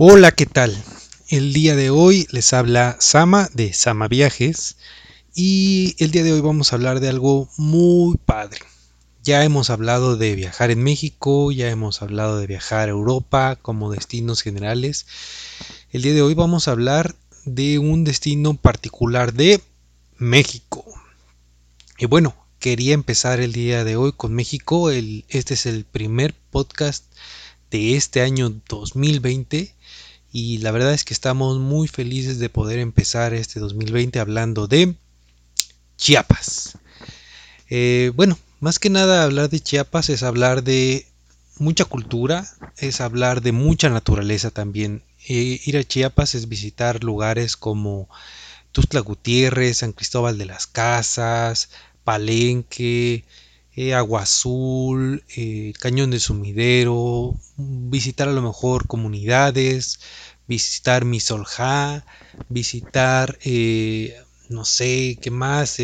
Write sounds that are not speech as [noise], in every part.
Hola, ¿qué tal? El día de hoy les habla Sama de Sama Viajes y el día de hoy vamos a hablar de algo muy padre. Ya hemos hablado de viajar en México, ya hemos hablado de viajar a Europa como destinos generales. El día de hoy vamos a hablar de un destino particular de México. Y bueno, quería empezar el día de hoy con México. este es el primer podcast de este año 2020 y la verdad es que estamos muy felices de poder empezar este 2020 hablando de Chiapas. Eh, bueno, más que nada hablar de Chiapas es hablar de mucha cultura, es hablar de mucha naturaleza también. Eh, ir a Chiapas es visitar lugares como Tuxtla Gutiérrez, San Cristóbal de las Casas, Palenque, eh, Agua Azul, eh, Cañón de Sumidero, visitar a lo mejor comunidades, visitar Misolja, visitar, eh, no sé, qué más,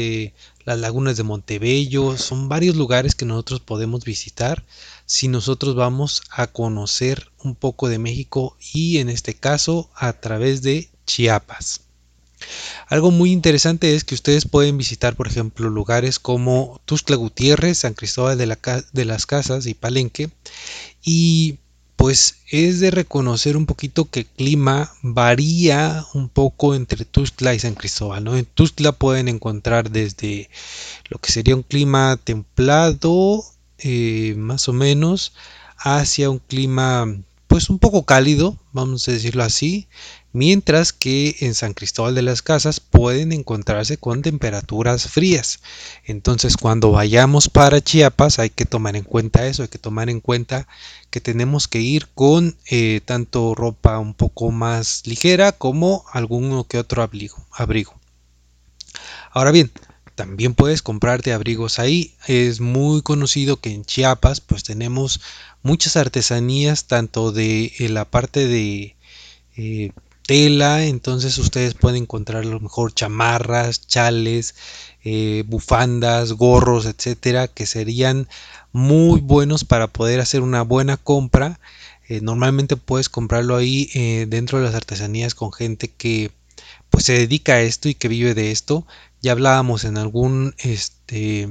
las lagunas de Montebello, son varios lugares que nosotros podemos visitar si nosotros vamos a conocer un poco de México y en este caso a través de Chiapas. Algo muy interesante es que ustedes pueden visitar, por ejemplo, lugares como Tuxtla Gutiérrez, San Cristóbal de, de las Casas y Palenque. Y pues es de reconocer un poquito que el clima varía un poco entre Tuxtla y San Cristóbal. En Tuxtla pueden encontrar desde lo que sería un clima templado, eh, más o menos, hacia un clima pues un poco cálido, vamos a decirlo así, mientras que en San Cristóbal de las Casas pueden encontrarse con temperaturas frías. Entonces cuando vayamos para Chiapas hay que tomar en cuenta eso, hay que tomar en cuenta que tenemos que ir con eh, tanto ropa un poco más ligera como alguno que otro abrigo. abrigo. Ahora bien, también puedes comprarte abrigos ahí. Es muy conocido que en Chiapas pues tenemos muchas artesanías tanto de eh, la parte de eh, tela, entonces ustedes pueden encontrar a lo mejor chamarras, chales, eh, bufandas, gorros, etcétera, que serían muy buenos para poder hacer una buena compra. Normalmente puedes comprarlo ahí dentro de las artesanías con gente que pues se dedica a esto y que vive de esto. Ya hablábamos en algún este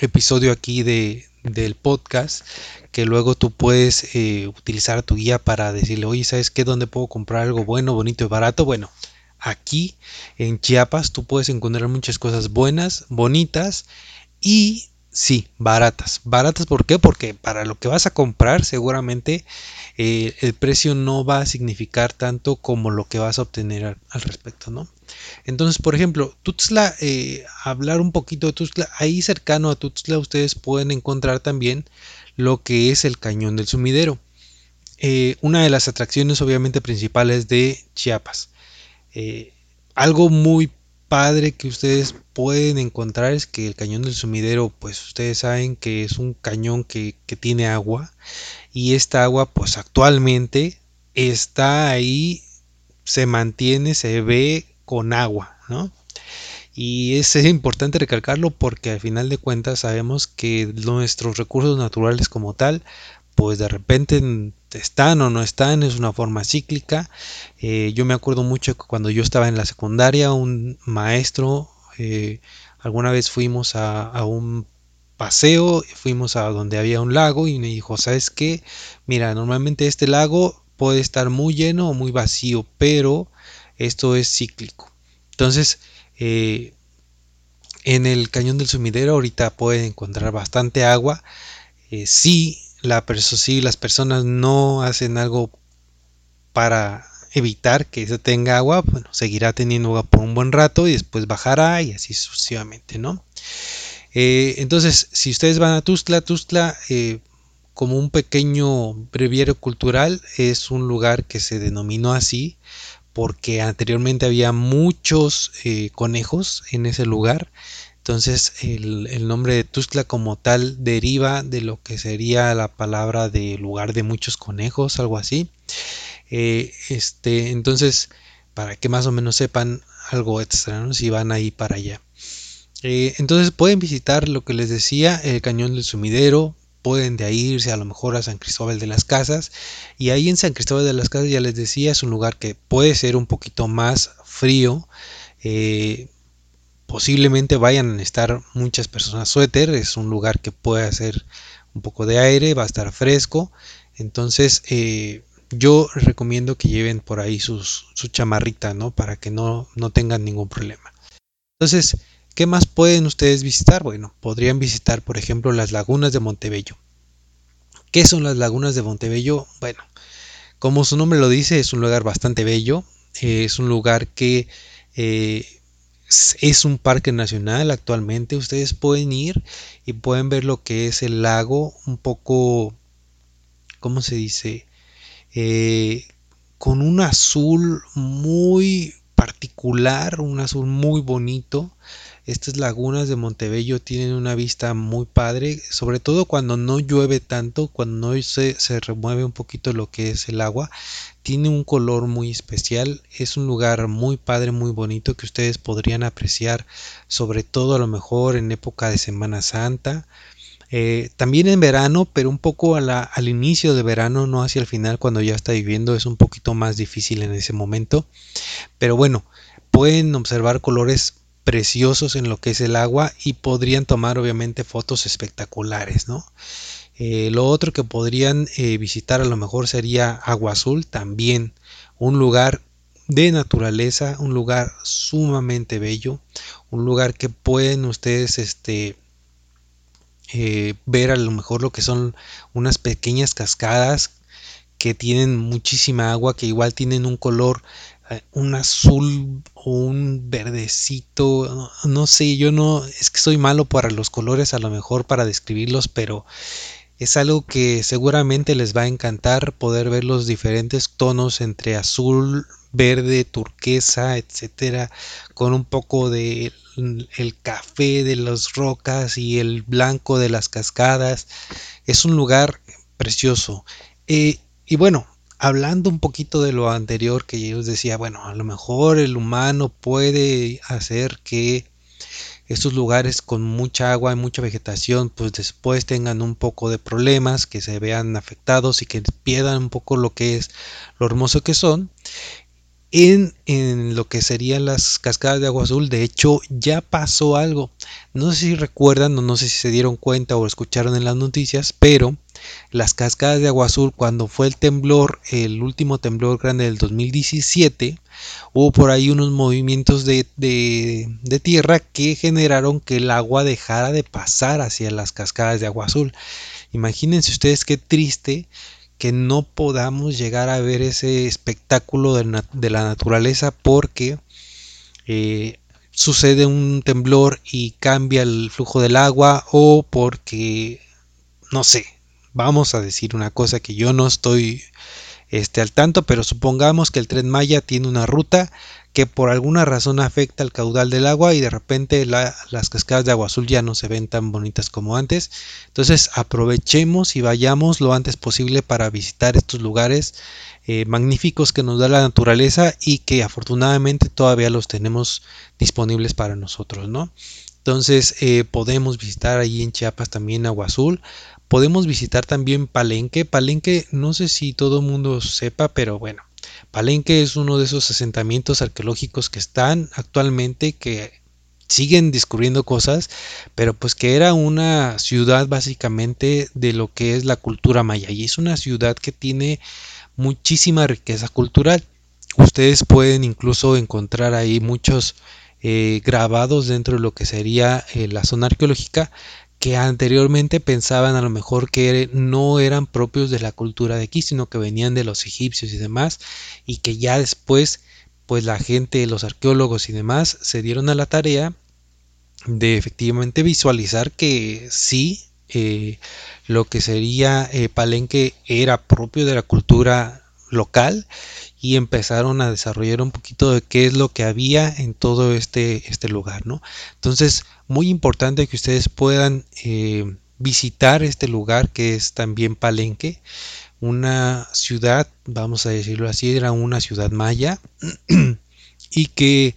episodio aquí de, del podcast que luego tú puedes eh, utilizar tu guía para decirle, oye, ¿sabes qué? ¿Dónde puedo comprar algo bueno, bonito y barato? Bueno, aquí en Chiapas tú puedes encontrar muchas cosas buenas, bonitas y sí, baratas. Baratas, ¿por qué? Porque para lo que vas a comprar seguramente eh, el precio no va a significar tanto como lo que vas a obtener al, respecto, ¿no? Entonces, por ejemplo, Tuxtla, eh, hablar un poquito de Tuxtla, ahí cercano a Tuxtla ustedes pueden encontrar también lo que es el cañón del sumidero. Eh, una de las atracciones obviamente principales de Chiapas. algo muy padre que ustedes pueden encontrar es que el cañón del sumidero, pues ustedes saben que es un cañón que, tiene agua y esta agua pues actualmente está ahí, se mantiene, se ve con agua, ¿no? Y es importante recalcarlo porque al final de cuentas sabemos que nuestros recursos naturales como tal pues de repente están o no están, es una forma cíclica. Eh, yo me acuerdo mucho que cuando yo estaba en la secundaria, un maestro, eh, alguna vez fuimos a, un paseo, fuimos a donde había un lago y me dijo, ¿sabes qué? Mira, normalmente este lago puede estar muy lleno o muy vacío, pero esto es cíclico. Entonces, eh, en el cañón del sumidero ahorita pueden encontrar bastante agua. sí, la si las personas no hacen algo para evitar que se tenga agua, bueno, seguirá teniendo agua por un buen rato y después bajará y así sucesivamente, ¿no? Eh, entonces, si ustedes van a Tuzla eh, como un pequeño breviario cultural es un lugar que se denominó así porque anteriormente había muchos eh, conejos en ese lugar entonces el, nombre de Tuzla como tal deriva de lo que sería la palabra de lugar de muchos conejos, algo así. Eh, este, entonces, para que más o menos sepan algo extra, si van ahí para allá. Eh, entonces pueden visitar lo que les decía, el cañón del sumidero, pueden de ahí irse a lo mejor a San Cristóbal de las Casas. Y ahí en San Cristóbal de las Casas ya les decía, es un lugar que puede ser un poquito más frío. Eh, posiblemente vayan a estar muchas personas suéter, es un lugar que puede hacer un poco de aire, va a estar fresco. Entonces eh, yo recomiendo que lleven por ahí su chamarrita, ¿no? Para que no, no tengan ningún problema. Entonces, ¿qué más pueden ustedes visitar? Bueno, podrían visitar, por ejemplo, las lagunas de Montebello. ¿Qué son las lagunas de Montebello? Bueno, como su nombre lo dice, es un lugar bastante bello. Eh, es un lugar que eh, es un parque nacional actualmente. Ustedes pueden ir y pueden ver lo que es el lago un poco, ¿cómo se dice? Eh, con un azul muy particular, un azul muy bonito. Estas lagunas de Montebello tienen una vista muy padre, sobre todo cuando no llueve tanto, cuando no se, se remueve un poquito lo que es el agua. Tiene un color muy especial, es un lugar muy padre, muy bonito que ustedes podrían apreciar, sobre todo a lo mejor en época de Semana Santa. Eh, también en verano, pero un poco al inicio de verano, no hacia el final, cuando ya está viviendo, es un poquito más difícil en ese momento. Pero bueno, pueden observar colores preciosos en lo que es el agua y podrían tomar obviamente fotos espectaculares, ¿no? Eh, lo otro que podrían eh, visitar a lo mejor sería Agua Azul, también un lugar de naturaleza, un lugar sumamente bello, un lugar que pueden ustedes este, eh, ver a lo mejor lo que son unas pequeñas cascadas que tienen muchísima agua, que igual tienen un color un azul o un verdecito, no, sé, yo no, es que soy malo para los colores a lo mejor para describirlos, pero es algo que seguramente les va a encantar poder ver los diferentes tonos entre azul, verde, turquesa, etcétera, con un poco de el café de las rocas y el blanco de las cascadas. Es un lugar precioso. Eh, y bueno, hablando un poquito de lo anterior que yo decía, bueno, a lo mejor el humano puede hacer que estos lugares con mucha agua y mucha vegetación pues después tengan un poco de problemas, que se vean afectados y que pierdan un poco lo que es lo hermoso que son. En, en, lo que serían las cascadas de agua azul. De hecho, ya pasó algo. No sé si recuerdan o no sé si se dieron cuenta o escucharon en las noticias, pero las cascadas de agua azul cuando fue el temblor, el último temblor grande del 2017, hubo por ahí unos movimientos de, de, tierra que generaron que el agua dejara de pasar hacia las cascadas de agua azul. Imagínense ustedes qué triste que no podamos llegar a ver ese espectáculo de, de la naturaleza porque eh, sucede un temblor y cambia el flujo del agua o porque no sé, vamos a decir una cosa que yo no estoy este, al tanto, pero supongamos que el tren Maya tiene una ruta que por alguna razón afecta el caudal del agua y de repente las cascadas de agua azul ya no se ven tan bonitas como antes. Entonces aprovechemos y vayamos lo antes posible para visitar estos lugares eh, magníficos que nos da la naturaleza y que afortunadamente todavía los tenemos disponibles para nosotros, ¿no? Entonces eh, podemos visitar allí en Chiapas también Agua Azul, Podemos visitar también Palenque. Palenque, no sé si todo el mundo sepa, pero bueno, Palenque es uno de esos asentamientos arqueológicos que están actualmente, que siguen descubriendo cosas, pero pues que era una ciudad básicamente de lo que es la cultura maya y es una ciudad que tiene muchísima riqueza cultural. Ustedes pueden incluso encontrar ahí muchos eh, grabados dentro de lo que sería eh, la zona arqueológica que anteriormente pensaban a lo mejor que no eran propios de la cultura de aquí, sino que venían de los egipcios y demás, y que ya después, pues la gente, los arqueólogos y demás, se dieron a la tarea de efectivamente visualizar que sí, eh, lo que sería eh, Palenque era propio de la cultura local y empezaron a desarrollar un poquito de qué es lo que había en todo este, este lugar, ¿no? Entonces, muy importante que ustedes puedan eh, visitar este lugar que es también Palenque, una ciudad, vamos a decirlo así, era una ciudad maya [clears throat] y que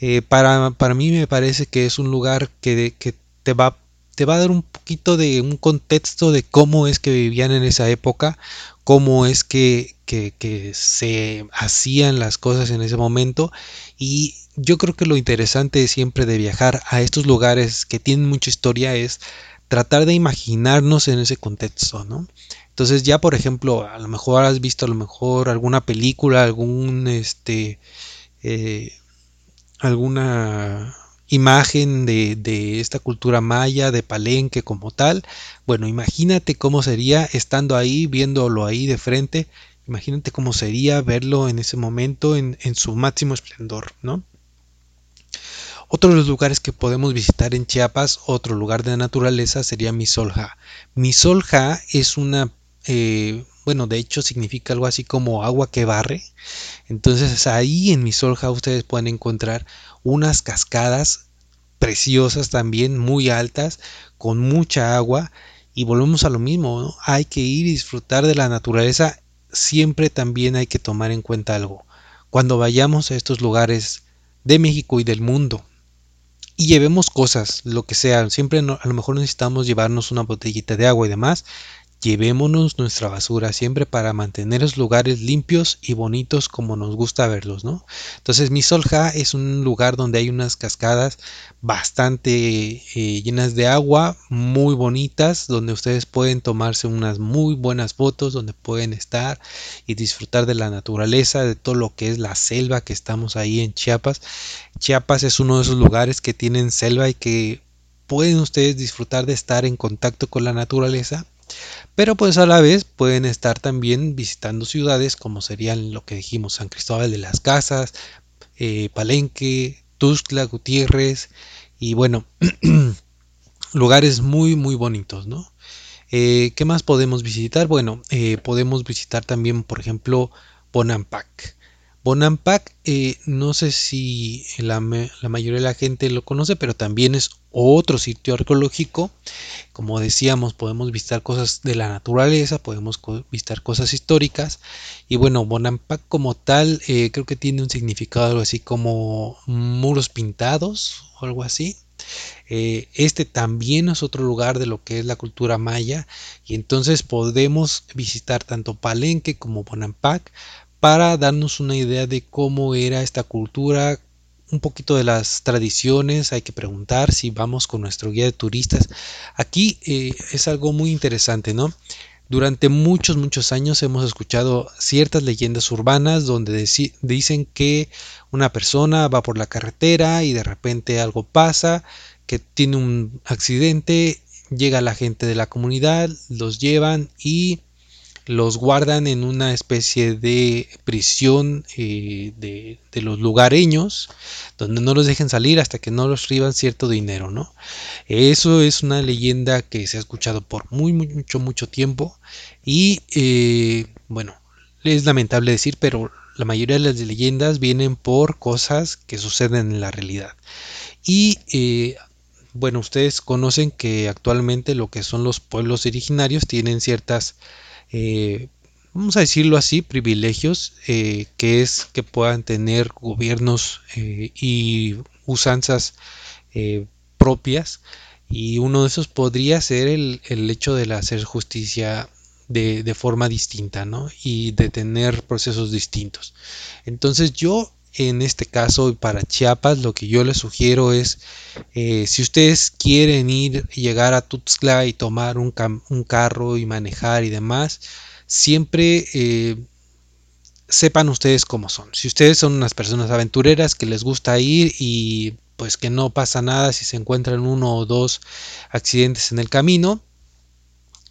eh, para, para, mí me parece que es un lugar que, que te va te va a dar un poquito de un contexto de cómo es que vivían en esa época, cómo es que, que, se hacían las cosas en ese momento y yo creo que lo interesante siempre de viajar a estos lugares que tienen mucha historia es tratar de imaginarnos en ese contexto, ¿no? Entonces ya por ejemplo, a lo mejor has visto a lo mejor alguna película, algún este eh, alguna imagen de, de, esta cultura maya, de Palenque como tal. Bueno, imagínate cómo sería estando ahí, viéndolo ahí de frente. Imagínate cómo sería verlo en ese momento en, en su máximo esplendor, ¿no? Otro de los lugares que podemos visitar en Chiapas, otro lugar de naturaleza, sería Misolja. Misolja es una, eh, bueno, de hecho significa algo así como agua que barre. Entonces ahí en Misolja ustedes pueden encontrar unas cascadas preciosas también, muy altas, con mucha agua. Y volvemos a lo mismo, hay que ir y disfrutar de la naturaleza. Siempre también hay que tomar en cuenta algo. Cuando vayamos a estos lugares de México y del mundo, y llevemos cosas, lo que sea. Siempre a lo mejor necesitamos llevarnos una botellita de agua y demás llevémonos nuestra basura siempre para mantener los lugares limpios y bonitos como nos gusta verlos, ¿no? Entonces Misolja es un lugar donde hay unas cascadas bastante eh, llenas de agua, muy bonitas, donde ustedes pueden tomarse unas muy buenas fotos, donde pueden estar y disfrutar de la naturaleza, de todo lo que es la selva que estamos ahí en Chiapas. Chiapas es uno de esos lugares que tienen selva y que pueden ustedes disfrutar de estar en contacto con la naturaleza pero pues a la vez pueden estar también visitando ciudades como serían lo que dijimos San Cristóbal de las Casas, eh, Palenque, Tuxtla, Gutiérrez y bueno, [clears throat] lugares muy muy bonitos, ¿no? Eh, ¿Qué más podemos visitar? Bueno, eh, podemos visitar también, por ejemplo, Bonampak. Bonampak, no sé si la, la, mayoría de la gente lo conoce, pero también es otro sitio arqueológico. Como decíamos, podemos visitar cosas de la naturaleza, podemos visitar cosas históricas. Y bueno, Bonampak como tal, eh, creo que tiene un significado algo así como muros pintados o algo así. Eh, este también es otro lugar de lo que es la cultura maya y entonces podemos visitar tanto Palenque como Bonampak para darnos una idea de cómo era esta cultura, un poquito de las tradiciones, hay que preguntar si vamos con nuestro guía de turistas. Aquí eh, es algo muy interesante, ¿no? Durante muchos, muchos años hemos escuchado ciertas leyendas urbanas donde dicen que una persona va por la carretera y de repente algo pasa, que tiene un accidente, llega la gente de la comunidad, los llevan y los guardan en una especie de prisión eh, de, los lugareños, donde no los dejen salir hasta que no los riban cierto dinero, ¿no? Eso es una leyenda que se ha escuchado por muy, mucho, mucho tiempo y, eh, bueno, es lamentable decir, pero la mayoría de las leyendas vienen por cosas que suceden en la realidad. Y eh, bueno, ustedes conocen que actualmente lo que son los pueblos originarios tienen ciertas eh, vamos a decirlo así, privilegios, eh, que es que puedan tener gobiernos eh, y usanzas propias. Y uno de esos podría ser el, hecho de hacer justicia de, de, forma distinta, ¿no? Y de tener procesos distintos. Entonces yo en este caso para Chiapas lo que yo les sugiero es eh, si ustedes quieren ir llegar a Tuxtla y tomar un, carro y manejar y demás siempre eh, sepan ustedes cómo son. Si ustedes son unas personas aventureras que les gusta ir y pues que no pasa nada si se encuentran uno o dos accidentes en el camino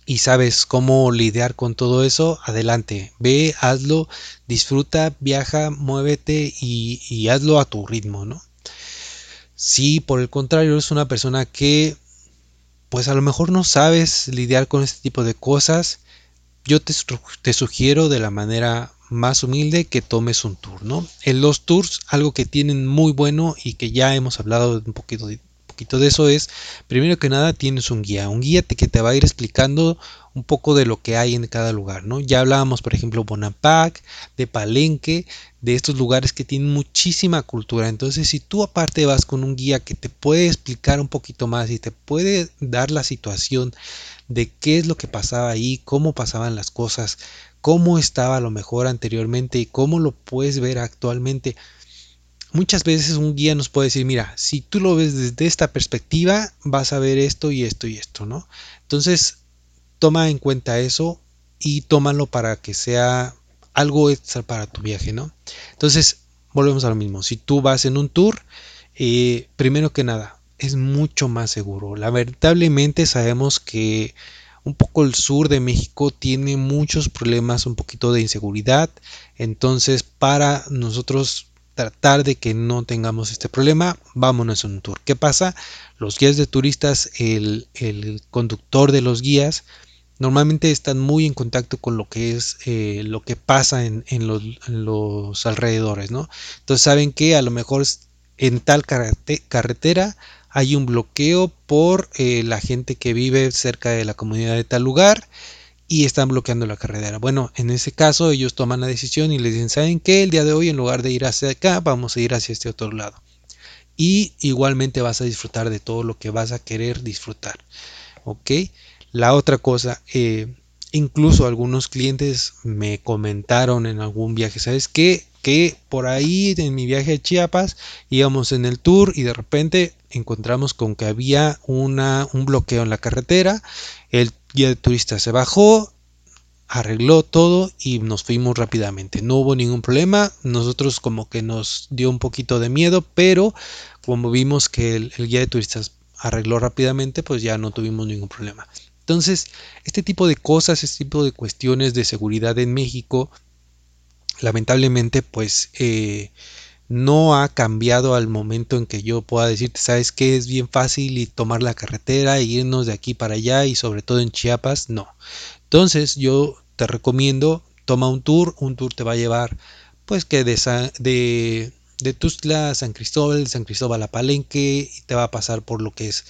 y sabes cómo lidiar con todo eso, adelante, ve, hazlo, disfruta, viaja, muévete y, hazlo a tu ritmo, ¿no? Si por el contrario eres una persona que pues a lo mejor no sabes lidiar con este tipo de cosas, yo te, te, sugiero de la manera más humilde que tomes un tour, ¿no? En los tours, algo que tienen muy bueno y que ya hemos hablado un poquito poquito de eso es, primero que nada, tienes un guía, un guía que te va a ir explicando un poco de lo que hay en cada lugar, ¿no? Ya hablábamos, por ejemplo, Bonampak, de Palenque, de estos lugares que tienen muchísima cultura. Entonces, si tú aparte vas con un guía que te puede explicar un poquito más y te puede dar la situación de qué es lo que pasaba ahí, cómo pasaban las cosas, cómo estaba lo mejor anteriormente y cómo lo puedes ver actualmente. Muchas veces un guía nos puede decir, mira, si tú lo ves desde esta perspectiva, vas a ver esto y esto y esto, ¿no? Entonces, toma en cuenta eso y tómalo para que sea algo extra para tu viaje, ¿no? Entonces, volvemos a lo mismo. Si tú vas en un tour, eh, primero que nada, es mucho más seguro. Lamentablemente sabemos que un poco el sur de México tiene muchos problemas, un poquito de inseguridad. Entonces, para nosotros tratar de que no tengamos este problema, vámonos en un tour. ¿Qué pasa? Los guías de turistas, el, conductor de los guías, normalmente están muy en contacto con lo que es eh, lo que pasa en, los, alrededores, ¿no? Entonces saben que a lo mejor en tal carretera hay un bloqueo por eh, la gente que vive cerca de la comunidad de tal lugar y están bloqueando la carretera. Bueno, en ese caso ellos toman la decisión y les dicen, ¿saben qué? El día de hoy en lugar de ir hacia acá, vamos a ir hacia este otro lado. Y igualmente vas a disfrutar de todo lo que vas a querer disfrutar. ¿Ok? La otra cosa, eh, incluso algunos clientes me comentaron en algún viaje, ¿sabes qué? Que por ahí en mi viaje a Chiapas íbamos en el tour y de repente encontramos con que había una, un bloqueo en la carretera, el guía de turistas se bajó, arregló todo y nos fuimos rápidamente. No hubo ningún problema, nosotros como que nos dio un poquito de miedo, pero como vimos que el, guía de turistas arregló rápidamente, pues ya no tuvimos ningún problema. Entonces, este tipo de cosas, este tipo de cuestiones de seguridad en México, lamentablemente, pues eh, no ha cambiado al momento en que yo pueda decirte, sabes que es bien fácil y tomar la carretera e irnos de aquí para allá y sobre todo en Chiapas, no. Entonces yo te recomiendo, toma un tour, un tour te va a llevar pues que de, de, Tuzla a San Cristóbal, San Cristóbal a Palenque y te va a pasar por lo que es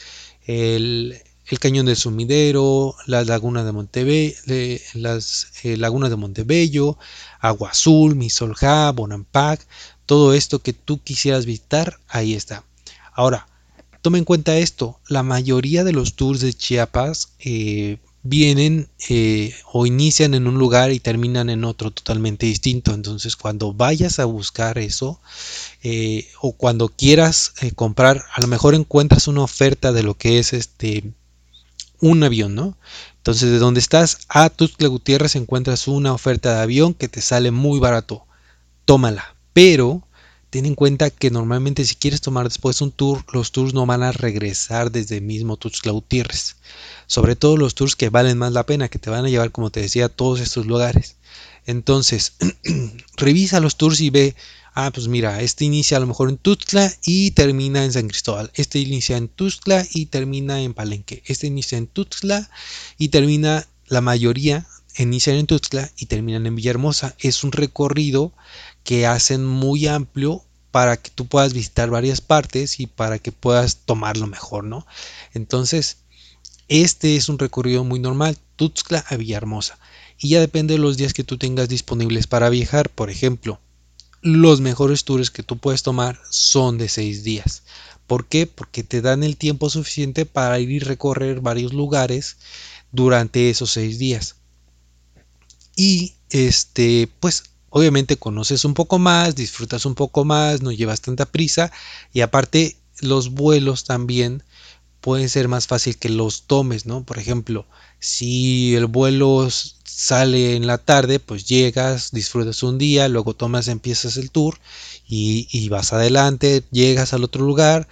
el, el cañón del sumidero, las lagunas de Montebello, las eh, lagunas de Montebello, Agua Azul, Misolja, Bonampak, todo esto que tú quisieras visitar, ahí está. Ahora, toma en cuenta esto, la mayoría de los tours de Chiapas eh, vienen eh, o inician en un lugar y terminan en otro totalmente distinto. Entonces, cuando vayas a buscar eso eh, o cuando quieras comprar, a lo mejor encuentras una oferta de lo que es este un avión, ¿no? Entonces, de donde estás a Tuxtla Gutiérrez encuentras una oferta de avión que te sale muy barato. Tómala pero ten en cuenta que normalmente si quieres tomar después un tour, los tours no van a regresar desde mismo Tuxtla Gutiérrez. Sobre todo los tours que valen más la pena, que te van a llevar, como te decía, a todos estos lugares. Entonces, [clears throat] revisa los tours y ve, ah, pues mira, este inicia a lo mejor en Tuxtla y termina en San Cristóbal. Este inicia en Tuxtla y termina en Palenque. Este inicia en Tuxtla y termina, la mayoría, inician en Tuxtla y terminan en Villahermosa. Es un recorrido que hacen muy amplio para que tú puedas visitar varias partes y para que puedas tomarlo mejor, ¿no? Entonces, este es un recorrido muy normal, Tuxtla a Villahermosa. Y ya depende de los días que tú tengas disponibles para viajar. Por ejemplo, los mejores tours que tú puedes tomar son de seis días. ¿Por qué? Porque te dan el tiempo suficiente para ir y recorrer varios lugares durante esos seis días. Y este, pues Obviamente conoces un poco más, disfrutas un poco más, no llevas tanta prisa y aparte los vuelos también pueden ser más fácil que los tomes, ¿no? Por ejemplo, si el vuelo sale en la tarde, pues llegas, disfrutas un día, luego tomas, empiezas el tour y, vas adelante, llegas al otro lugar,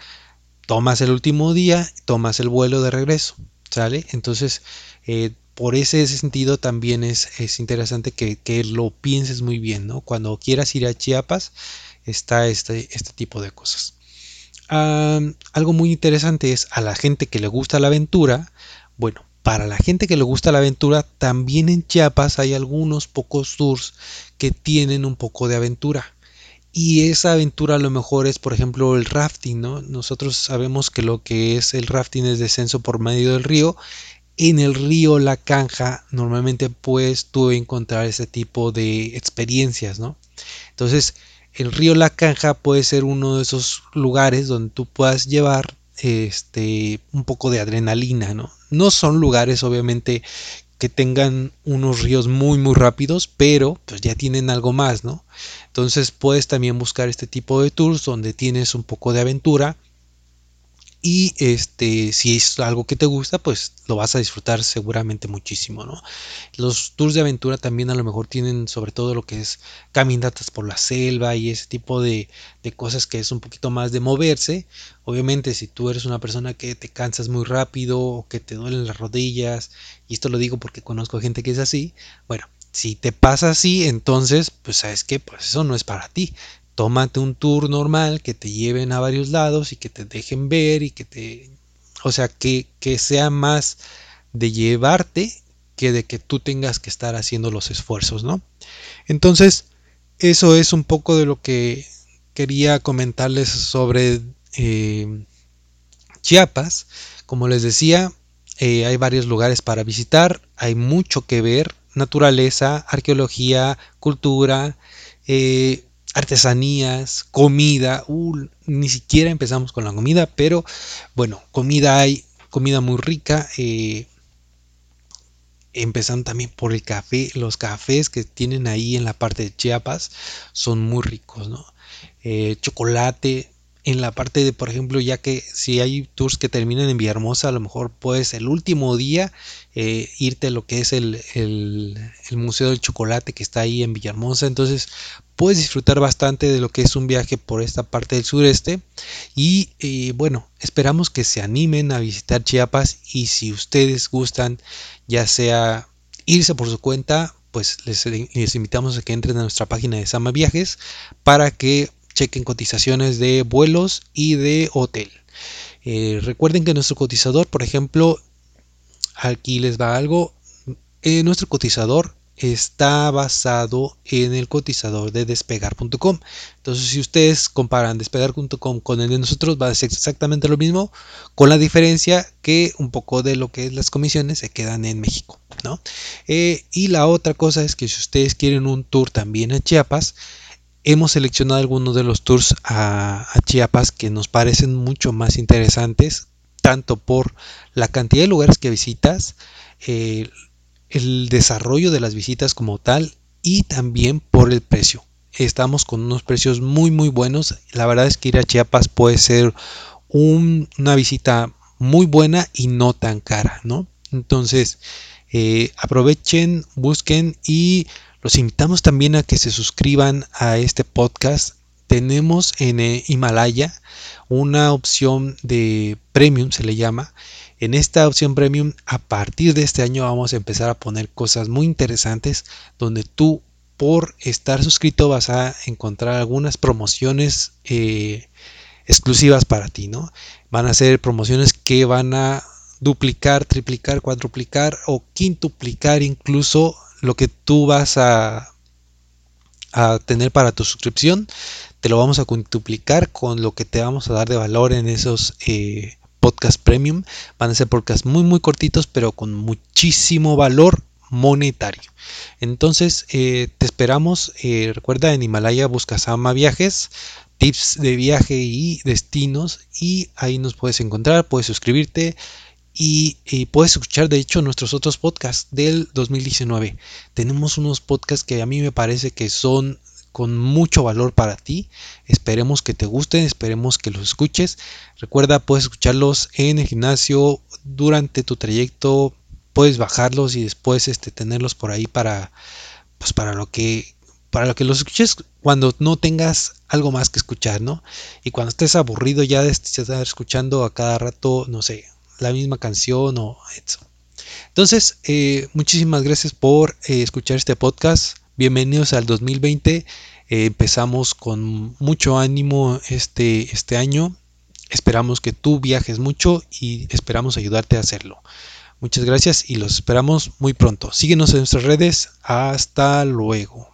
tomas el último día, tomas el vuelo de regreso, ¿sale? Entonces, eh, por ese, sentido también es, interesante que, lo pienses muy bien, ¿no? Cuando quieras ir a Chiapas está este, este tipo de cosas. algo muy interesante es a la gente que le gusta la aventura, bueno, para la gente que le gusta la aventura, también en Chiapas hay algunos pocos tours que tienen un poco de aventura. Y esa aventura a lo mejor es, por ejemplo, el rafting, ¿no? Nosotros sabemos que lo que es el rafting es descenso por medio del río en el río La Canja normalmente puedes tú encontrar ese tipo de experiencias, ¿no? Entonces, el río La Canja puede ser uno de esos lugares donde tú puedas llevar este un poco de adrenalina, ¿no? No son lugares obviamente que tengan unos ríos muy muy rápidos, pero pues ya tienen algo más, ¿no? Entonces puedes también buscar este tipo de tours donde tienes un poco de aventura y este si es algo que te gusta pues lo vas a disfrutar seguramente muchísimo no los tours de aventura también a lo mejor tienen sobre todo lo que es caminatas por la selva y ese tipo de, de cosas que es un poquito más de moverse. Obviamente si tú eres una persona que te cansas muy rápido o que te duelen las rodillas y esto lo digo porque conozco gente que es así bueno si te pasa así, entonces, pues sabes que pues eso no es para ti tómate un tour normal que te lleven a varios lados y que te dejen ver y que te... O sea, que, que sea más de llevarte que de que tú tengas que estar haciendo los esfuerzos, ¿no? Entonces, eso es un poco de lo que quería comentarles sobre eh, Chiapas. Como les decía, eh, hay varios lugares para visitar, hay mucho que ver, naturaleza, arqueología, cultura, eh, artesanías, comida, uh, ni siquiera empezamos con la comida, pero bueno, comida hay, comida muy rica, eh, empezando también por el café, los cafés que tienen ahí en la parte de Chiapas son muy ricos, ¿no? Eh, chocolate, en la parte de, por ejemplo, ya que si hay tours que terminan en Villahermosa, a lo mejor puedes el último día eh, irte a lo que es el, el, Museo del Chocolate que está ahí en Villahermosa. Entonces puedes disfrutar bastante de lo que es un viaje por esta parte del sureste. Y eh, bueno, esperamos que se animen a visitar Chiapas y si ustedes gustan, ya sea irse por su cuenta, pues les, invitamos a que entren a nuestra página de Sama Viajes para que chequen cotizaciones de vuelos y de hotel. Eh, recuerden que nuestro cotizador, por ejemplo, aquí les va algo. Eh, nuestro cotizador está basado en el cotizador de despegar.com. Entonces, si ustedes comparan despegar.com con el de nosotros, va a ser exactamente lo mismo, con la diferencia que un poco de lo que es las comisiones se quedan en México. ¿no? Eh, y la otra cosa es que si ustedes quieren un tour también a Chiapas, hemos seleccionado algunos de los tours a, Chiapas que nos parecen mucho más interesantes, tanto por la cantidad de lugares que visitas, eh, el desarrollo de las visitas como tal y también por el precio. Estamos con unos precios muy muy buenos. La verdad es que ir a Chiapas puede ser una visita muy buena y no tan cara, ¿no? Entonces, eh, aprovechen, busquen y los invitamos también a que se suscriban a este podcast. Tenemos en eh, Himalaya una opción de premium, se le llama. En esta opción premium, a partir de este año vamos a empezar a poner cosas muy interesantes donde tú por estar suscrito vas a encontrar algunas promociones eh, exclusivas para ti, ¿no? Van a ser promociones que van a duplicar, triplicar, cuadruplicar o quintuplicar incluso lo que tú vas a, a tener para tu suscripción, te lo vamos a quintuplicar con lo que te vamos a dar de valor en esos eh, podcast premium. Van a ser podcasts muy muy cortitos, pero con muchísimo valor monetario. Entonces, eh, te esperamos. Eh, recuerda, en Himalaya buscas Ama Viajes, tips de viaje y destinos. Y ahí nos puedes encontrar, puedes suscribirte y, puedes escuchar de hecho nuestros otros podcasts del 2019. Tenemos unos podcasts que a mí me parece que son con mucho valor para ti. Esperemos que te gusten, esperemos que los escuches. Recuerda, puedes escucharlos en el gimnasio durante tu trayecto, puedes bajarlos y después este, tenerlos por ahí para, pues para lo que para lo que los escuches cuando no tengas algo más que escuchar, ¿no? Y cuando estés aburrido ya de estar escuchando a cada rato, no sé, la misma canción o eso. Entonces, eh, muchísimas gracias por eh, escuchar este podcast. Bienvenidos al 2020. Eh, empezamos con mucho ánimo este, este año. Esperamos que tú viajes mucho y esperamos ayudarte a hacerlo. Muchas gracias y los esperamos muy pronto. Síguenos en nuestras redes. Hasta luego.